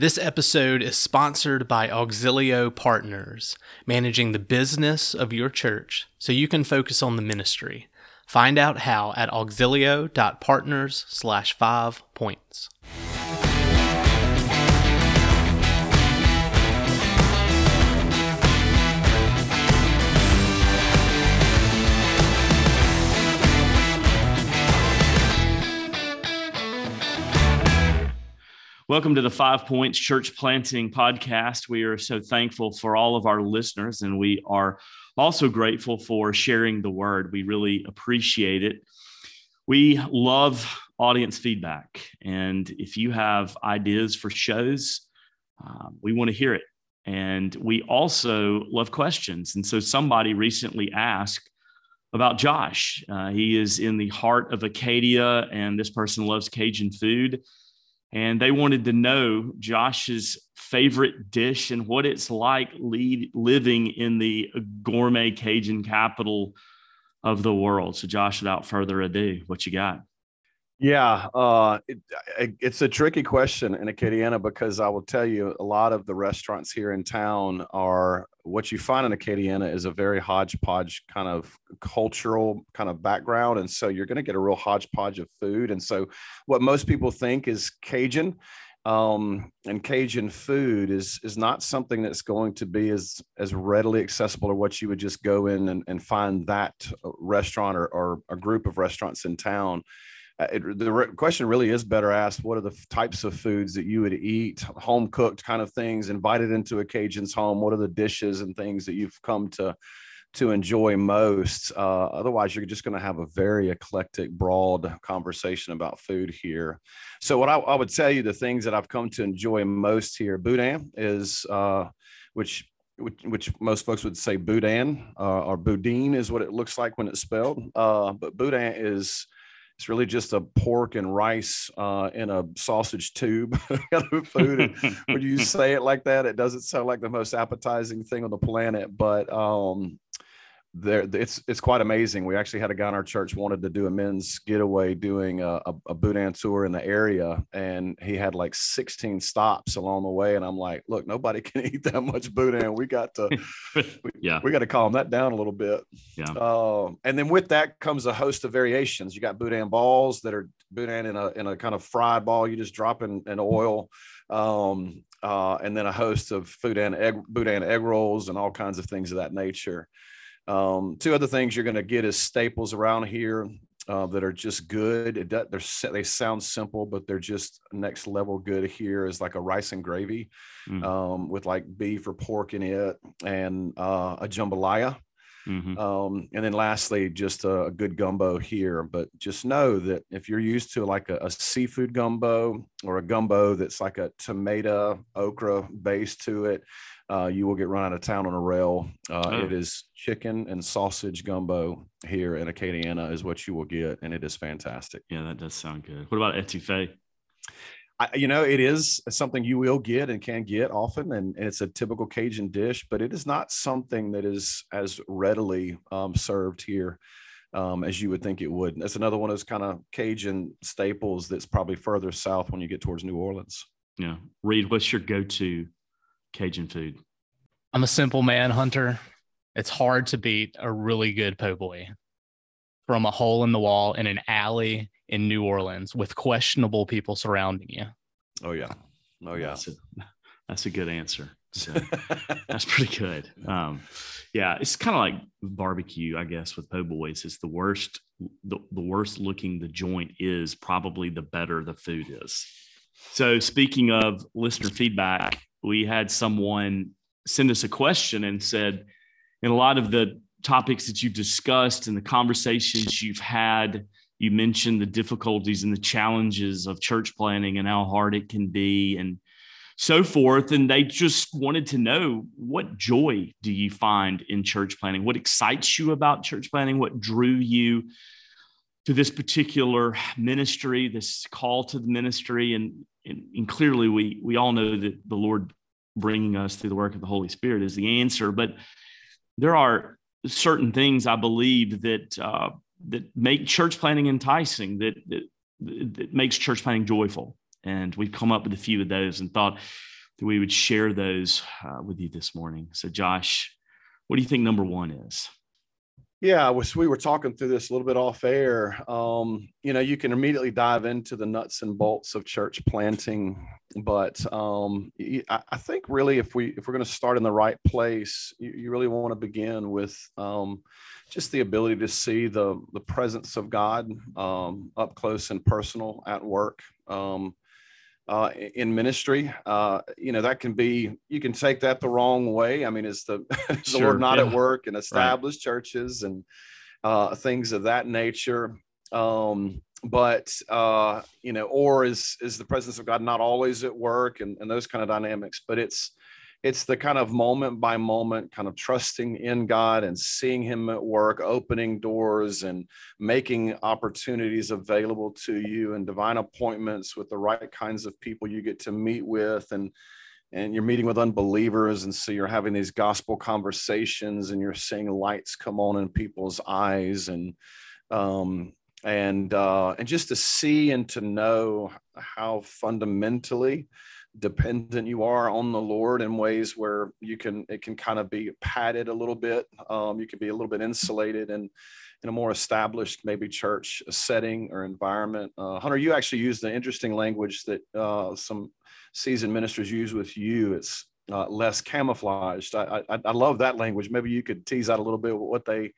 This episode is sponsored by Auxilio Partners, managing the business of your church so you can focus on the ministry. Find out how at auxilio.partners slash five points. Welcome to the Five Points Church Planting Podcast. We are so thankful for all of our listeners, and we are also grateful for sharing the word. We really appreciate it. We love audience feedback. And if you have ideas for shows, uh, we want to hear it. And we also love questions. And so somebody recently asked about Josh. Uh, he is in the heart of Acadiana, and this person loves Cajun food and they wanted to know Josh's favorite dish and what it's like lead, living in the gourmet Cajun capital of the world. So, Josh, without further ado, what you got? Yeah, uh, it, it's a tricky question in Acadiana because I will tell you a lot of the restaurants here in town are what you find in Acadiana is a very hodgepodge kind of cultural kind of background. And so you're going to get a real hodgepodge of food. And so what most people think is Cajun um, and Cajun food is is not something that's going to be as as readily accessible or what you would just go in and, and find that restaurant or, or a group of restaurants in town uh, it, the re- question really is better asked what are the types of foods that you would eat home cooked kind of things invited into a cajun's home what are the dishes and things that you've come to to enjoy most uh, otherwise you're just going to have a very eclectic broad conversation about food here so what I, I, would tell you the things that i've come to enjoy most here boudin is uh, which which, which, most folks would say boudin uh, or boudin is what it looks like when it's spelled. Uh, but boudin is it's really just a pork and rice uh, in a sausage tube food. when you say it like that, it doesn't sound like the most appetizing thing on the planet. But um, there it's it's quite amazing. We actually had a guy in our church wanted to do a men's getaway doing a, a, a boudin tour in the area, and he had like 16 stops along the way. And I'm like, look, nobody can eat that much boudin. We got to, we, yeah, we got to calm that down a little bit. Yeah. Uh, and then with that comes a host of variations. You got boudin balls that are boudin in a in a kind of fried ball. You just drop in, in oil. Um, uh, and then a host of food and egg, boudin egg rolls and all kinds of things of that nature. Um, two other things you're going to get is staples around here uh, that are just good. It, they're, they sound simple, but they're just next level good here is like a rice and gravy mm. um, with like beef or pork in it and uh, a jambalaya. Mm-hmm. Um, and then lastly, just a, a, good gumbo here. But just know that if you're used to like a, a, seafood gumbo or a gumbo that's like a tomato okra base to it, uh, you will get run out of town on a rail. Uh, oh. It is chicken and sausage gumbo here in Acadiana is what you will get, and it is fantastic. Yeah, that does sound good. What about etouffee? I, you know, it is something you will get and can get often, and, and, it's a typical Cajun dish, but it is not something that is as readily um, served here um, as you would think it would. That's another one of those kind of Cajun staples that's probably further south when you get towards New Orleans. Yeah. Reed, what's your go to Cajun food? I'm a simple man, Hunter. It's hard to beat a really good po' boy from a hole in the wall in an alley in New Orleans with questionable people surrounding you. Oh yeah. Oh yeah. That's a, that's a good answer. So that's pretty good. Um, yeah, it's kind of like barbecue, I guess, with po' boys. It's the worst, the, the worst looking the joint is, probably the better the food is. So speaking of listener feedback, we had someone send us a question and said, in a lot of the topics that you've discussed and the conversations you've had, you mentioned the difficulties and the challenges of church planting and how hard it can be and so forth. And they just wanted to know what joy do you find in church planting? What excites you about church planting? What drew you to this particular ministry, this call to the ministry? And, and, and clearly, we, we all know that the Lord bringing us through the work of the Holy Spirit is the answer. But there are certain things I believe that uh, that make church planting enticing, that, that that makes church planting joyful. And we've come up with a few of those and thought that we would share those uh, with you this morning. So, Josh, what do you think number one is? Yeah, was we were talking through this a little bit off air. Um, you know, you can immediately dive into the nuts and bolts of church planting, but um, I, I think really if we if we're going to start in the right place, you, you really want to begin with um, just the ability to see the the presence of God um, up close and personal at work. Um, uh, in ministry. Uh, you know, that can be, you can take that the wrong way. I mean, is the, is sure, the Lord not yeah. at work in established right. churches and uh, things of that nature? Um, but, uh, you know, or is, is the presence of God not always at work and, and those kind of dynamics? But it's, it's the kind of moment by moment kind of trusting in God and seeing him at work, opening doors and making opportunities available to you and divine appointments with the right kinds of people you get to meet with and and you're meeting with unbelievers. And so you're having these gospel conversations and you're seeing lights come on in people's eyes. And um and uh and just to see and to know how fundamentally dependent you are on the Lord in ways where you can it can kind of be padded a little bit. Um, you can be a little bit insulated and in a more established maybe church setting or environment. Uh, Hunter, you actually used the interesting language that uh, some seasoned ministers use with you. It's uh, less camouflaged. I, I, I love that language. Maybe you could tease out a little bit what they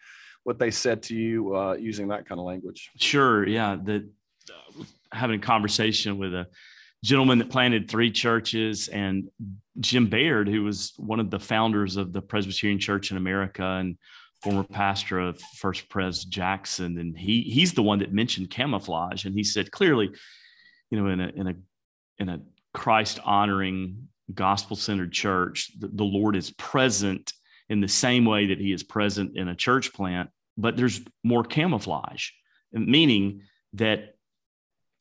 what they said to you uh, using that kind of language. Sure. Yeah. That having a conversation with a gentleman that planted three churches and Jim Baird, who was one of the founders of the Presbyterian Church in America and former pastor of First Pres Jackson. And he he's the one that mentioned camouflage. And he said clearly, you know, in a in a in a Christ honoring, gospel centered church, the, the Lord is present in the same way that he is present in a church plant, but there's more camouflage, meaning that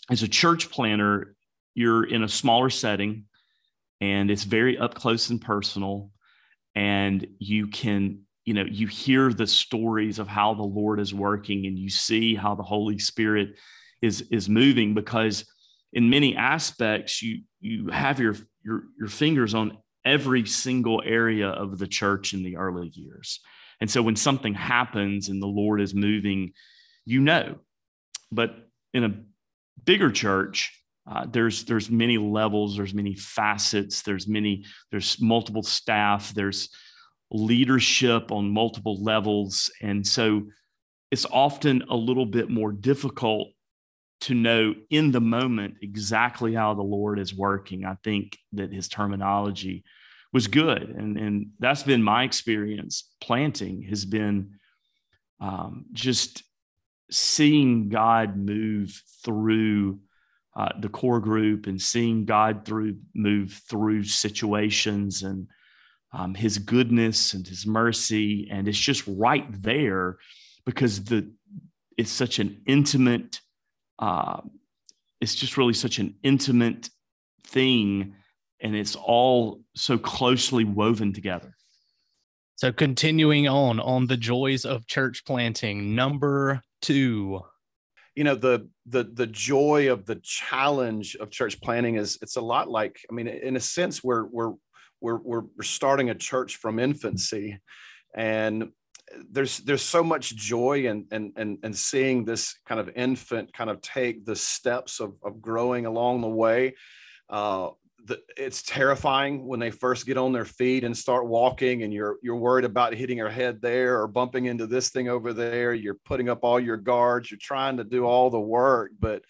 as a church planter, you're in a smaller setting and it's very up close and personal and you can you know you hear the stories of how the lord is working and you see how the holy spirit is is moving because in many aspects you you have your your your fingers on every single area of the church in the early years. And so when something happens and the lord is moving you know. But in a bigger church uh, there's there's many levels there's many facets there's many there's multiple staff there's leadership on multiple levels. And so it's often a little bit more difficult to know in the moment exactly how the lord is working. I think that his terminology was good. And and that's been my experience. Planting has been um, just seeing god move through uh, the core group and seeing God through move through situations and um, His goodness and His mercy, and it's just right there because the it's such an intimate. Uh, it's just really such an intimate thing, and it's all so closely woven together. So, continuing on on the joys of church planting, number two you know the the the joy of the challenge of church planting is it's a lot like i mean in a sense we're we're we're we're, starting a church from infancy and there's there's so much joy and and and and seeing this kind of infant kind of take the steps of of growing along the way. Uh, the, it's terrifying when they first get on their feet and start walking and you're you're worried about hitting your head there or bumping into this thing over there. You're putting up all your guards. You're trying to do all the work but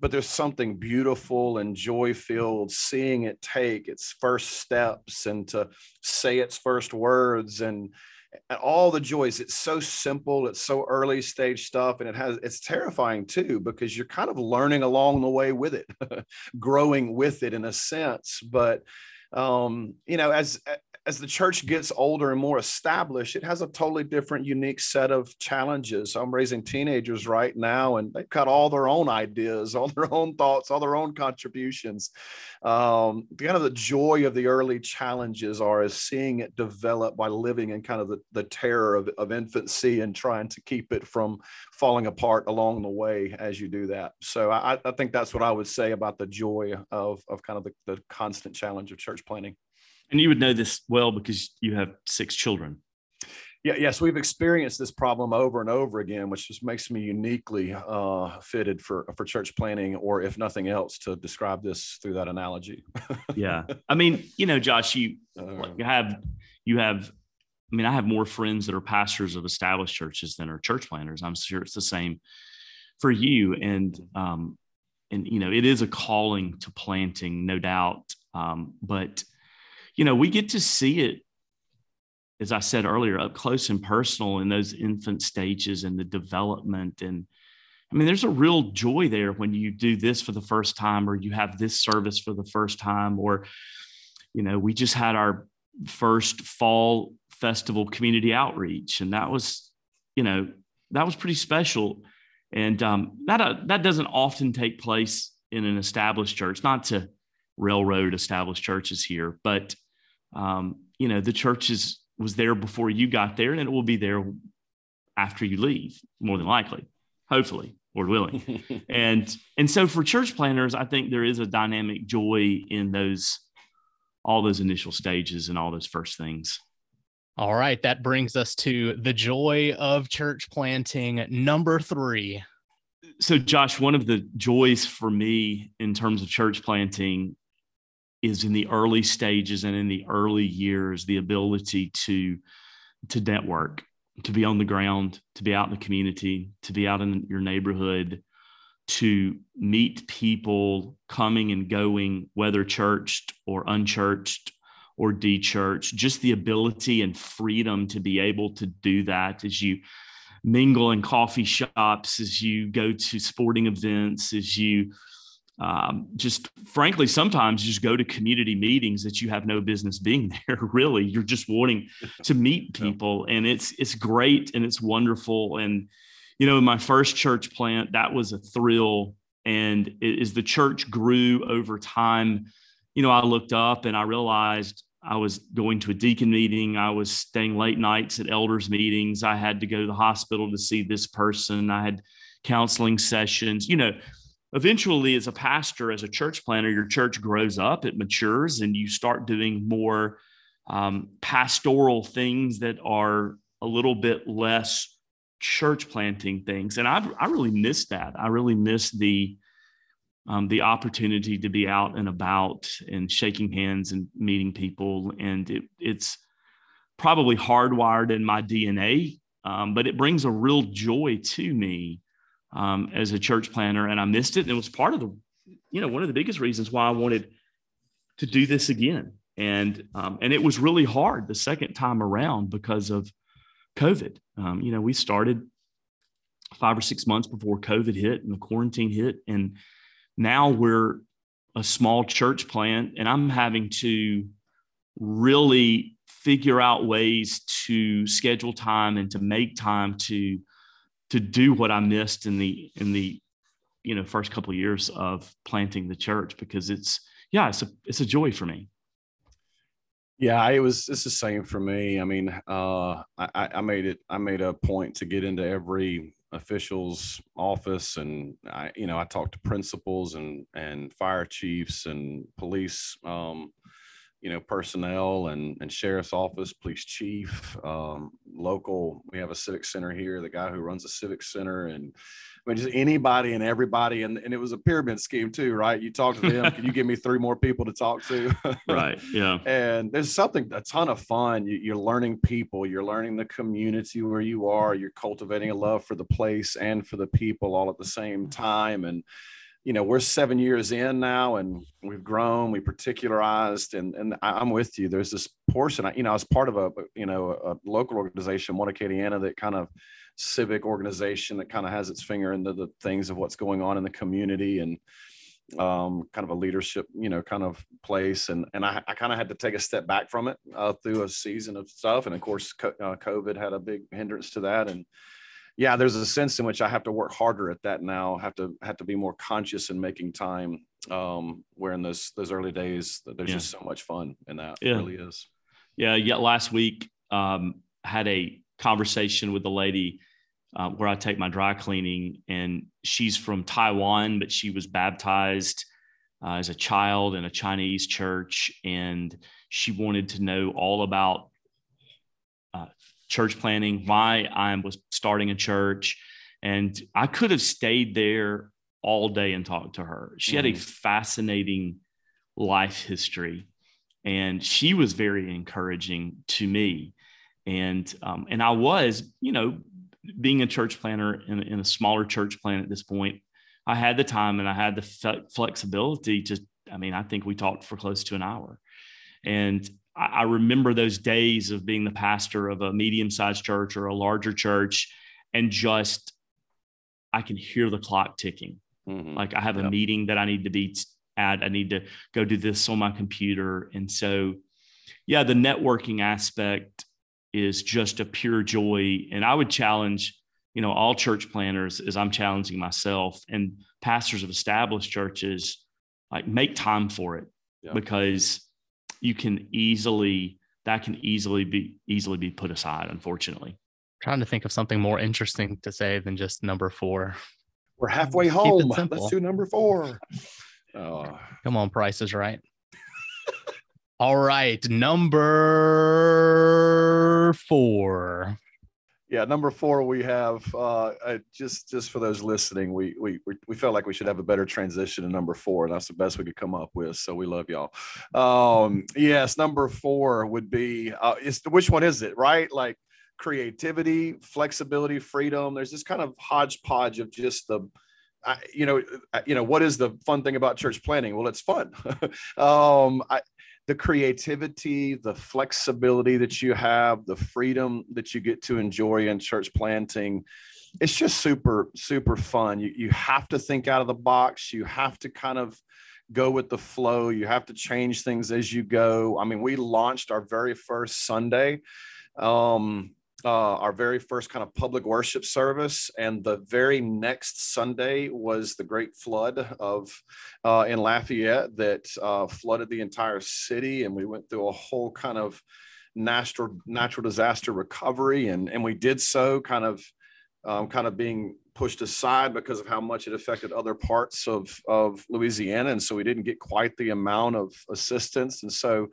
but there's something beautiful and joy filled seeing it take its first steps and to say its first words and and all the joys it's so simple it's so early stage stuff and it has it's terrifying too because you're kind of learning along the way with it growing with it in a sense but um you know as as the church gets older and more established, it has a totally different, unique set of challenges. I'm raising teenagers right now, and they've got all their own ideas, all their own thoughts, all their own contributions. Um, kind of the joy of the early challenges are is seeing it develop by living in kind of the, the terror of, of infancy and trying to keep it from falling apart along the way as you do that. So I, I think that's what I would say about the joy of, of kind of the, the constant challenge of church planting. And you would know this well because you have six children. Yeah, yes, we've experienced this problem over and over again, which just makes me uniquely uh, fitted for for church planting, or if nothing else, to describe this through that analogy. yeah, I mean, you know, Josh, you uh, you have you have. I mean, I have more friends that are pastors of established churches than are church planters. I'm sure it's the same for you, and um, and you know, it is a calling to planting, no doubt. Um, but you know, we get to see it, as I said earlier, up close and personal in those infant stages and the development. And I mean, there's a real joy there when you do this for the first time or you have this service for the first time, or, you know, we just had our first fall festival community outreach, and that was, you know, that was pretty special. And um, that uh, that doesn't often take place in an established church. Not to railroad established churches here, but um, you know, the church is, was there before you got there and it will be there after you leave, more than likely, hopefully, Lord willing. and and so for church planters, I think there is a dynamic joy in those all those initial stages and all those first things. All right, that brings us to the joy of church planting number 3. So Josh, one of the joys for me in terms of church planting is in the early stages and in the early years the ability to to network to be on the ground to be out in the community to be out in your neighborhood to meet people coming and going whether churched or unchurched or dechurched. Just the ability and freedom to be able to do that as you mingle in coffee shops as you go to sporting events as you um, just frankly, sometimes just go to community meetings that you have no business being there. Really, you're just wanting to meet people, and it's it's great and it's wonderful. And you know, in my first church plant, that was a thrill. And it, as the church grew over time, you know, I looked up and I realized I was going to a deacon meeting. I was staying late nights at elders meetings. I had to go to the hospital to see this person. I had counseling sessions. You know, eventually as a pastor as a church planter your church grows up it matures and you start doing more um, pastoral things that are a little bit less church planting things. And i, I really miss that. I really miss the um, the opportunity to be out and about and shaking hands and meeting people. And it, it's probably hardwired in my dna um, but it brings a real joy to me um, as a church planter, and I missed it. And it was part of the, you know, one of the biggest reasons why I wanted to do this again. And um, and it was really hard the second time around because of COVID. Um, you know, we started five or six months before COVID hit and the quarantine hit, and now we're a small church plant, and I'm having to really figure out ways to schedule time and to make time to to do what I missed in the in the you know first couple of years of planting the church because it's yeah it's a it's a joy for me. Yeah, it was. It's the same for me. I mean, uh, I, I made it. I made a point to get into every official's office, and I, you know, I talked to principals and and fire chiefs and police um, you know, personnel and, and sheriff's office, police chief, um, local. We have a civic center here, the guy who runs the civic center, and I mean, just anybody and everybody. And, and it was a pyramid scheme too, right? You talk to them. Can you give me three more people to talk to? right. Yeah. And there's something, a ton of fun. You, you're learning people, you're learning the community where you are, you're cultivating a love for the place and for the people all at the same time. And, you know we're seven years in now and we've grown we particularized and and i'm with you there's this portion I, you know i was part of a you know a local organization one acadiana that kind of civic organization that kind of has its finger into the things of what's going on in the community and um, kind of a leadership, you know, kind of place. And, and I, I kind of had to take a step back from it uh, through a season of stuff. And of course, co- uh, COVID had a big hindrance to that. And yeah, there's a sense in which I have to work harder at that now, have to, have to be more conscious in making time um, where in those, those early days, there's yeah. just so much fun in that. Yeah. It really is. Yeah. Yeah. Last week, um, had a conversation with the lady uh, where I take my dry cleaning, and she's from Taiwan, but she was baptized uh, as a child in a Chinese church, and she wanted to know all about church planting, why I was starting a church, and I could have stayed there all day and talked to her. She mm had a mm-hmm. fascinating life history, and she was very encouraging to me. And um, and I was, you know, being a church planter in, in, a smaller church plant at this point, I had the time and I had the flexibility to, I mean, I think we talked for close to an hour. And I, I remember those days of being the pastor of a medium sized church or a larger church and just, I can hear the clock ticking. Mm-hmm. Like I have a meeting that I need to be at, I need to go do this on my computer. And so, yeah, the networking aspect is just a pure joy. And I would challenge, you know, all church planters as I'm challenging myself and pastors of established churches, like make time for it because you can easily that can easily be easily be put aside, unfortunately. trying to think of something more interesting to say than just number four. We're halfway home. Let's do number four. Oh. Come on, Price is right. All right, number four. Yeah, number four, we have uh, just just for those listening, we, we we felt like we should have a better transition to number four, and that's the best we could come up with. So we love y'all. Um, yes, number four would be uh, it's which one is it? Right, like creativity, flexibility, freedom. There's this kind of hodgepodge of just the you know, you know, what is the fun thing about church planting? Well, it's fun. um, I, the creativity, the flexibility that you have, the freedom that you get to enjoy in church planting. It's just super, super fun. You, you have to think out of the box. You have to kind of go with the flow. You have to change things as you go. I mean, we launched our very first Sunday. Um, uh, our very first kind of public worship service, and the very next Sunday was the great flood of uh, in Lafayette that uh, flooded the entire city, and we went through a whole kind of natural natural disaster recovery, and and we did so kind of um, kind of being pushed aside because of how much it affected other parts of of Louisiana, and so we didn't get quite the amount of assistance, and so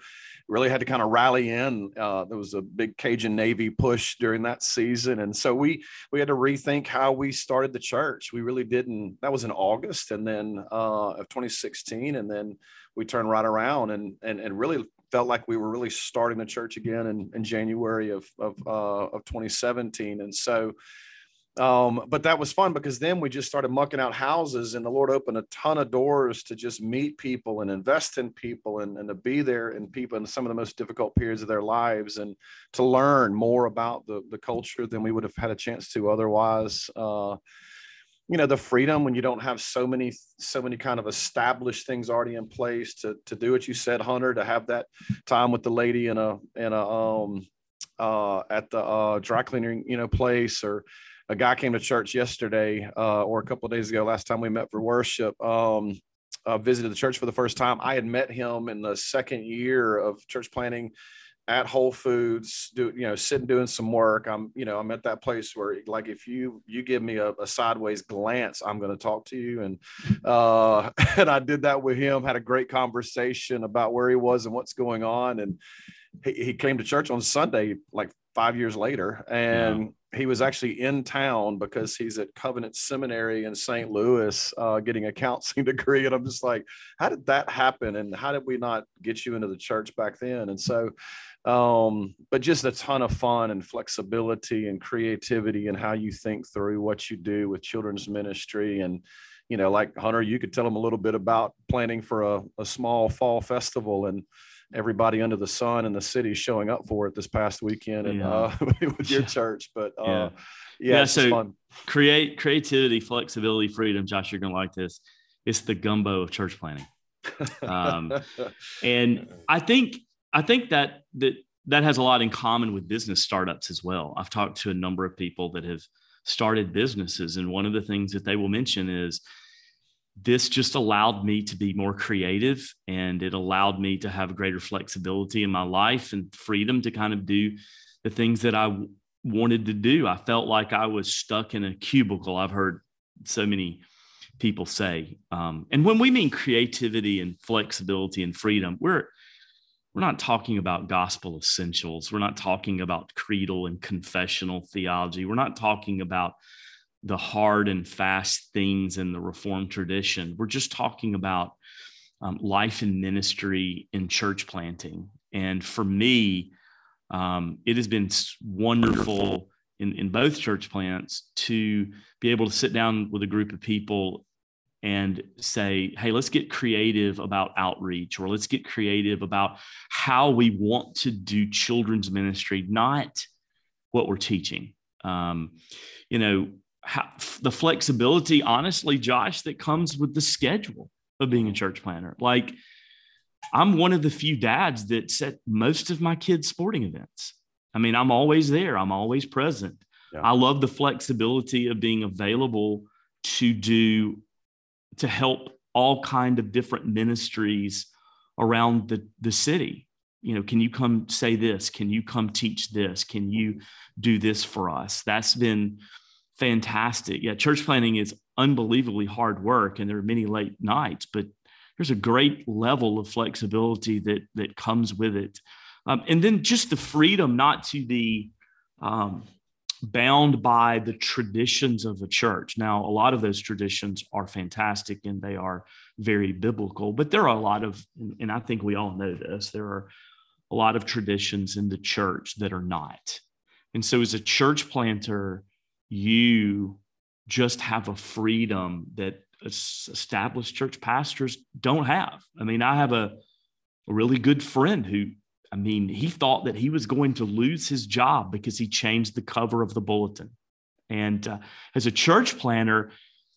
really had to kind of rally in. Uh, there was a big Cajun Navy push during that season, and so we we had to rethink how we started the church. We really didn't. That was in August, and then uh, of 2016, and then we turned right around and and and really felt like we were really starting the church again in, in January of of, uh, of 2017, and so um, but that was fun because then we just started mucking out houses and the lord opened a ton of doors to just meet people and invest in people and, and to be there in people in some of the most difficult periods of their lives and to learn more about the, the culture than we would have had a chance to otherwise. Uh, you know the freedom when you don't have so many so many kind of established things already in place to to do what you said hunter to have that time with the lady in a in a um uh at the uh dry cleaning you know place or a guy came to church yesterday uh, or a couple of days ago, last time we met for worship. Um, uh, visited the church for the first time. I had met him in the second year of church planting at Whole Foods, do you know, sitting doing some work. I'm, you know, I'm at that place where, like, if you you give me a, a sideways glance, I'm going to talk to you. And uh, and I did that with him. Had a great conversation about where he was and what's going on. And he, he came to church on Sunday, like five years later, and yeah. He was actually in town because he's at Covenant Seminary in St. Louis uh, getting a counseling degree. And I'm just like, how did that happen? And how did we not get you into the church back then? And so, um, but just a ton of fun and flexibility and creativity and how you think through what you do with children's ministry and you know like hunter you could tell them a little bit about planning for a, a small fall festival and everybody under the sun in the city showing up for it this past weekend and yeah. uh, with your church. But uh, yeah, yeah, yeah so fun. create creativity, flexibility, freedom. Josh, you're gonna like this. it's the gumbo of church planning, Um, and I think I think that that that has a lot in common with business startups as well. I've talked to a number of people that have started businesses, and one of the things that they will mention is this just allowed me to be more creative and it allowed me to have greater flexibility in my life and freedom to kind of do the things that I wanted to do. I felt like I was stuck in a cubicle. I've heard so many people say. Um, and when we mean creativity and flexibility and freedom, we're we're not talking about gospel essentials. We're not talking about creedal and confessional theology. We're not talking about the hard and fast things in the Reformed tradition. We're just talking about um, life and ministry in church planting. And for me, um, it has been wonderful in, in both church plants to be able to sit down with a group of people and say, hey, let's get creative about outreach or let's get creative about how we want to do children's ministry, not what we're teaching. Um, you know, how, the flexibility, honestly, Josh, that comes with the schedule of being a church planter. Like, I'm one of the few dads that set most of my kids' sporting events. I mean, I'm always there, I'm always present. Yeah. I love the flexibility of being available to do to help all kind of different ministries around the, the city you know can you come say this can you come teach this can you do this for us that's been fantastic yeah church planting is unbelievably hard work and there are many late nights but there's a great level of flexibility that that comes with it um, and then just the freedom not to be um, bound by the traditions of the church. Now, a lot of those traditions are fantastic and they are very biblical, but there are a lot of, and I think we all know this, there are a lot of traditions in the church that are not. And so, as a church planter, you just have a freedom that established church pastors don't have. I mean, I have a, a really good friend who I mean, he thought that he was going to lose his job because he changed the cover of the bulletin. And uh, as a church planter,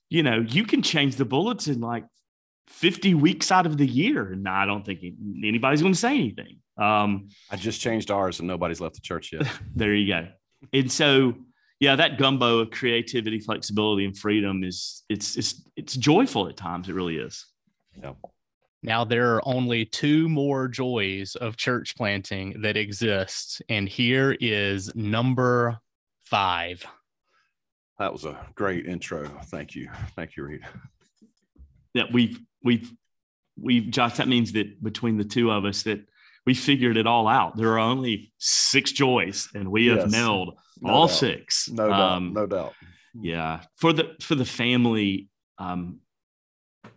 you know, you can change the bulletin like 50 weeks out of the year. And I don't think anybody's going to say anything. Um, I just changed ours and nobody's left the church yet. there you go. And so, yeah, that gumbo of creativity, flexibility, and freedom is it's it's it's joyful at times. It really is. Yeah. Now there are only two more joys of church planting that exist, and here is number five. That was a great intro. Thank you. Thank you, Reed. Yeah, we've we've we've Josh, that means that between the two of us that we figured it all out. There are only six joys, and we yes. have nailed no all doubt. six. No um, doubt. No doubt. Yeah. For the for the family, um,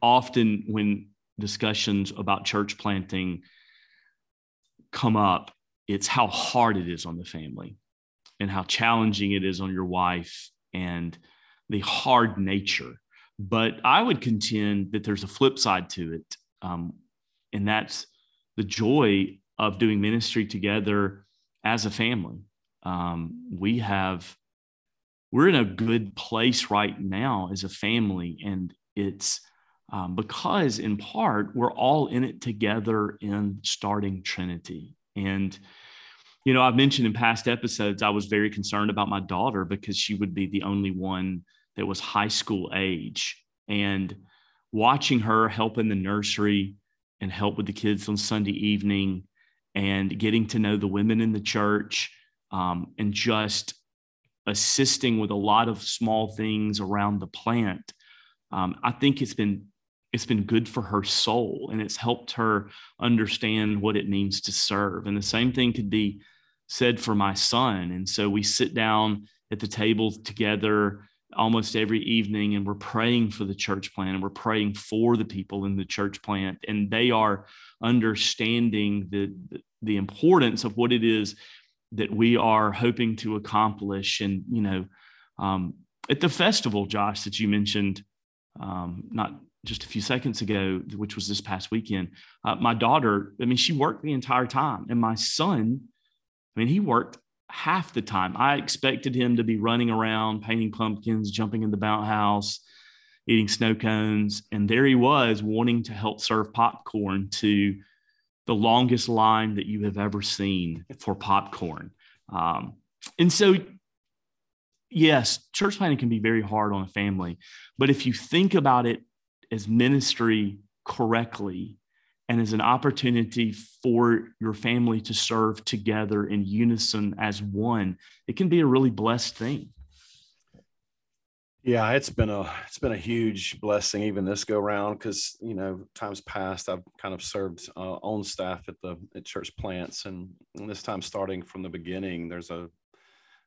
often when discussions about church planting come up, it's how hard it is on the family and how challenging it is on your wife and the hard nature. But I would contend that there's a flip side to it. Um, and that's the joy of doing ministry together as a family. Um, we have, we're in a good place right now as a family, and it's um, because in part we're all in it together in starting Trinity. And, you know, I've mentioned in past episodes, I was very concerned about my daughter because she would be the only one that was high school age. And watching her help in the nursery and help with the kids on Sunday evening and getting to know the women in the church um, and just assisting with a lot of small things around the plant. Um, I think it's been it's been good for her soul and it's helped her understand what it means to serve. And the same thing could be said for my son. And so we sit down at the table together almost every evening and we're praying for the church plant and we're praying for the people in the church plant and they are understanding the the importance of what it is that we are hoping to accomplish and you know um, at the festival josh that you mentioned um, not just a few seconds ago, which was this past weekend, uh, my daughter, I mean, she worked the entire time. And my son, I mean, he worked half the time. I expected him to be running around, painting pumpkins, jumping in the bounce house, eating snow cones. And there he was wanting to help serve popcorn to the longest line that you have ever seen for popcorn. Um, and so, yes, church planting can be very hard on a family. But if you think about it as ministry correctly, and as an opportunity for your family to serve together in unison as one, it can be a really blessed thing. Yeah, it's been a it's been a huge blessing even this go round because you know times past I've kind of served uh, on staff at the at church plants and, and this time starting from the beginning there's a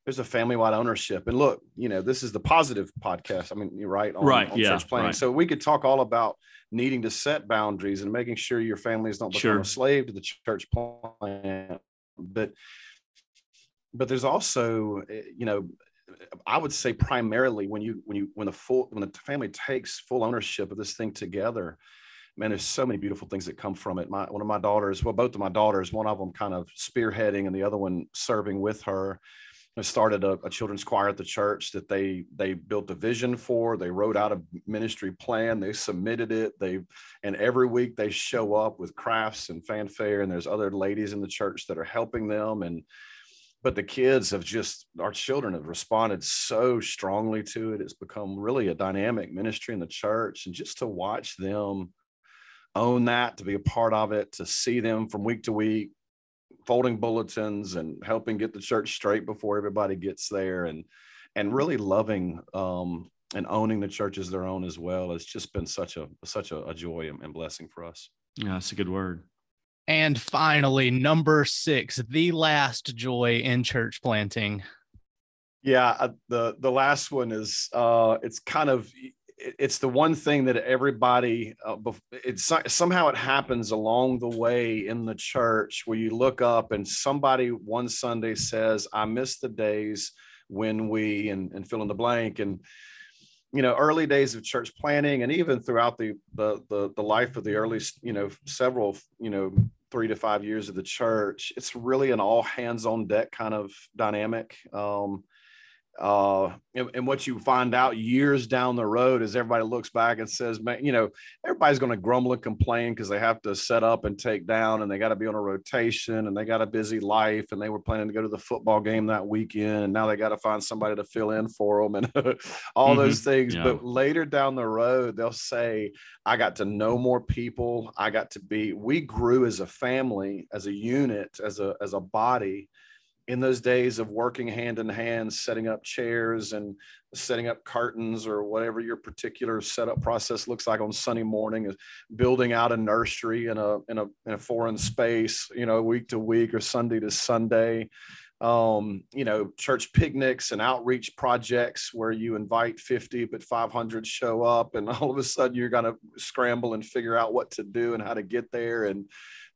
there's a family wide ownership and look you know this is the positive podcast I mean you're right on, right on yeah, church planting right. so we could talk all about needing to set boundaries and making sure your families don't become sure. a slave to the church plant but but there's also eh, you know I would say primarily when you when you when the full when the family takes full ownership of this thing together, man, there's so many beautiful things that come from it. My one of my daughters, well, both of my daughters, one of them kind of spearheading and the other one serving with her. I started a, a, children's choir at the church that they they built a vision for. They wrote out a ministry plan. They submitted it. They and every week they show up with crafts and fanfare. And there's other ladies in the church that are helping them. And but the kids have just our children have responded so strongly to it. It's become really a dynamic ministry in the church and just to watch them own that to be a part of it to see them from week to week folding bulletins and helping get the church straight before everybody gets there and and really loving um, and owning the church as their own as well has just been such a such a, a joy and blessing for us. Yeah that's a good word and finally, number six, the last joy in church planting. Yeah, uh, the the last one is uh, it's kind of it's the one thing that everybody uh, it's somehow it happens along the way in the church where you look up and somebody one Sunday says, "I miss the days when we," and, and fill in the blank and you know early days of church planting and even throughout the, the the the, life of the early you know several you know three to five years of the church it's really an all hands on deck kind of dynamic. Um, uh, and, and, what you find out years down the road is everybody looks back and says, man, you know, everybody's going to grumble and complain because they have to set up and take down and they got to be on a rotation and they got a busy life and they were planning to go to the football game that weekend. And now they got to find somebody to fill in for them and all mm-hmm. those things. Yeah. But later down the road, they'll say, I got to know more people. I got to be, we grew as a family, as a unit, as a, as a body in those days of working hand in hand, setting up chairs and setting up cartons or whatever your particular setup process looks like on Sunday morning, building out a nursery in a in a in a foreign space, you know, week to week or Sunday to Sunday. Um, you know, church picnics and outreach projects where you invite 50, but 500 show up, and all of a sudden you're going to scramble and figure out what to do and how to get there. And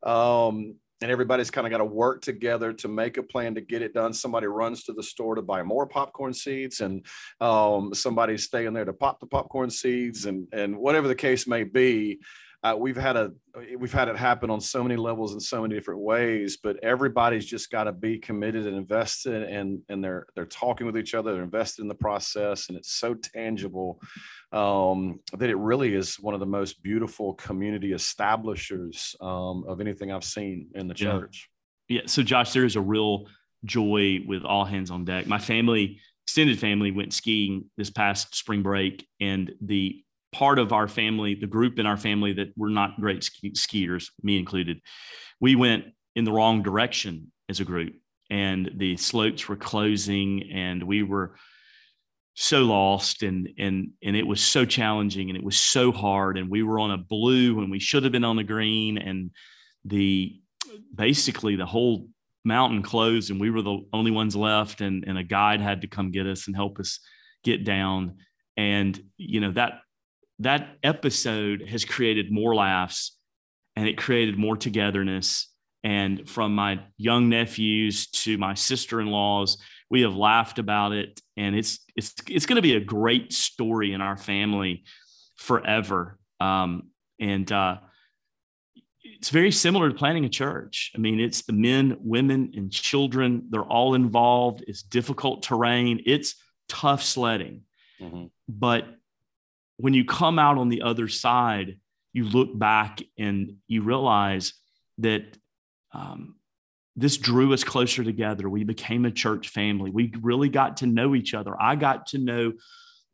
um, and everybody's kind of got to work together to make a plan to get it done. Somebody runs to the store to buy more popcorn seeds, and um, somebody's staying there to pop the popcorn seeds, and and whatever the case may be. Uh, we've had a we've had it happen on so many levels in so many different ways, but everybody's just got to be committed and invested, and and they're they're talking with each other, they're invested in the process, and it's so tangible um, that it really is one of the most beautiful community establishers um, of anything I've seen in the church. Yeah. yeah. So, Josh, there is a real joy with all hands on deck. My family, extended family, went skiing this past spring break, and the part of our family, the group in our family that were not great ski- skiers, me included, we went in the wrong direction as a group, and the slopes were closing, and we were so lost and and and it was so challenging and it was so hard and we were on a blue when we should have been on the green and the basically the whole mountain closed and we were the only ones left and and a guide had to come get us and help us get down and you know that that episode has created more laughs and it created more togetherness. And from my young nephews to my sister-in-laws we have laughed about it. And it's it's it's going to be a great story in our family forever. Um, and uh, it's very similar to planting a church. I mean it's the men women and children they're all involved. It's difficult terrain. It's tough sledding. Mm-hmm. but when you come out on the other side, you look back and you realize that um, this drew us closer together. We became a church family. We really got to know each other. I got to know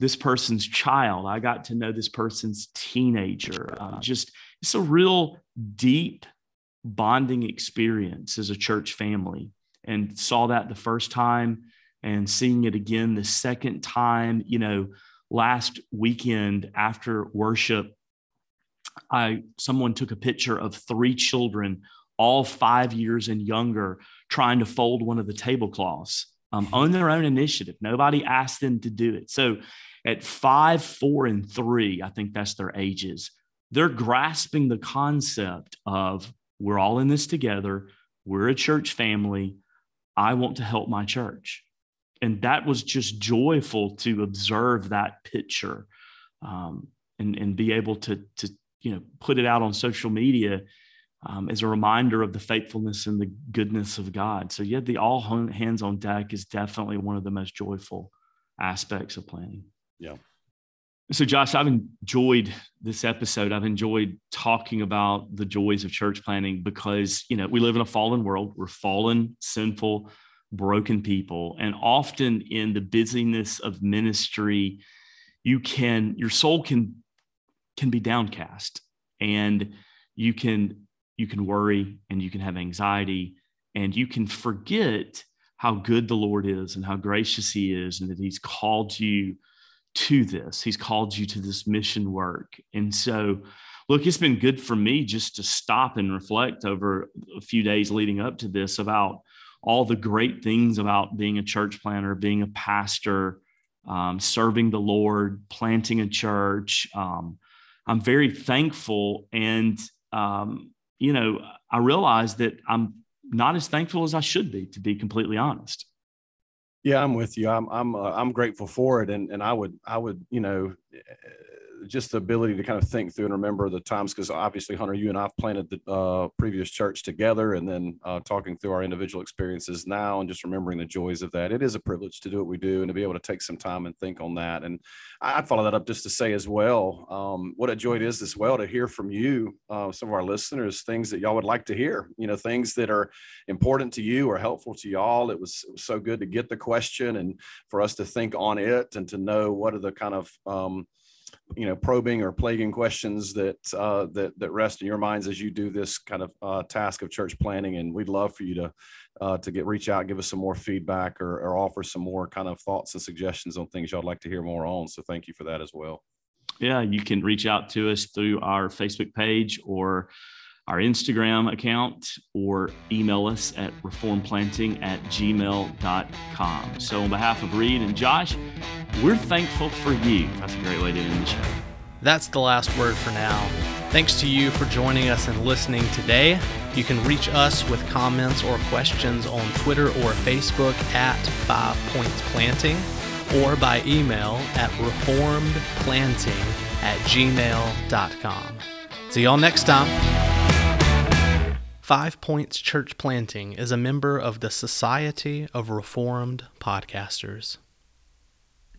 this person's child. I got to know this person's teenager. Uh, just it's a real deep bonding experience as a church family, and saw that the first time and seeing it again the second time. You know, last weekend after worship, I someone took a picture of three children all five years and younger trying to fold one of the tablecloths um, on their own initiative. Nobody asked them to do it. So at five, four, and three, I think that's their ages, they're grasping the concept of we're all in this together. We're a church family. I want to help my church. And that was just joyful to observe that picture um, and, and be able to, to, you know, put it out on social media um, as a reminder of the faithfulness and the goodness of God. So, yeah, the all hands on deck is definitely one of the most joyful aspects of planting. Yeah. So, Josh, I've enjoyed this episode. I've enjoyed talking about the joys of church planting because, you know, we live in a fallen world. We're fallen, sinful, broken people. And often in the busyness of ministry, you can, your soul can, can be downcast and you can you can worry and you can have anxiety and you can forget how good the Lord is and how gracious He is, and that He's called you to this. He's called you to this mission work. And so, look, it's been good for me just to stop and reflect over a few days leading up to this about all the great things about being a church planter, being a pastor, um, serving the Lord, planting a church. Um, I'm very thankful and um, you know, I realize that I'm not as thankful as I should be, to be completely honest. Yeah, I'm with you. I'm I'm uh, I'm grateful for it, and and I would I would you know just the ability to kind of think through and remember the times because obviously hunter you and i've planted the uh, previous church together and then uh, talking through our individual experiences now and just remembering the joys of that. It is a privilege to do what we do and to be able to take some time and think on that. And i'd follow that up just to say as well um, what a joy it is as well to hear from you uh, some of our listeners things that y'all would like to hear you know things that are important to you or helpful to y'all. It was, it was so good to get the question and for us to think on it and to know what are the kind of um, you know probing or plaguing questions that uh, that that rest in your minds as you do this kind of uh, task of church planting. And we'd love for you to uh, to get reach out give us some more feedback or, or offer some more kind of thoughts and suggestions on things y'all'd like to hear more on. So thank you for that as well. Yeah you can reach out to us through our facebook page or our Instagram account or email us at reformedplanting at gmail.com. So, on behalf of Reed and Josh, we're thankful for you. That's a great way to end the show. That's the last word for now. Thanks to you for joining us and listening today. You can reach us with comments or questions on Twitter or Facebook at Five Points Planting or by email at reformedplanting at gmail.com. See y'all next time. Five Points Church Planting is a member of the Society of Reformed Podcasters.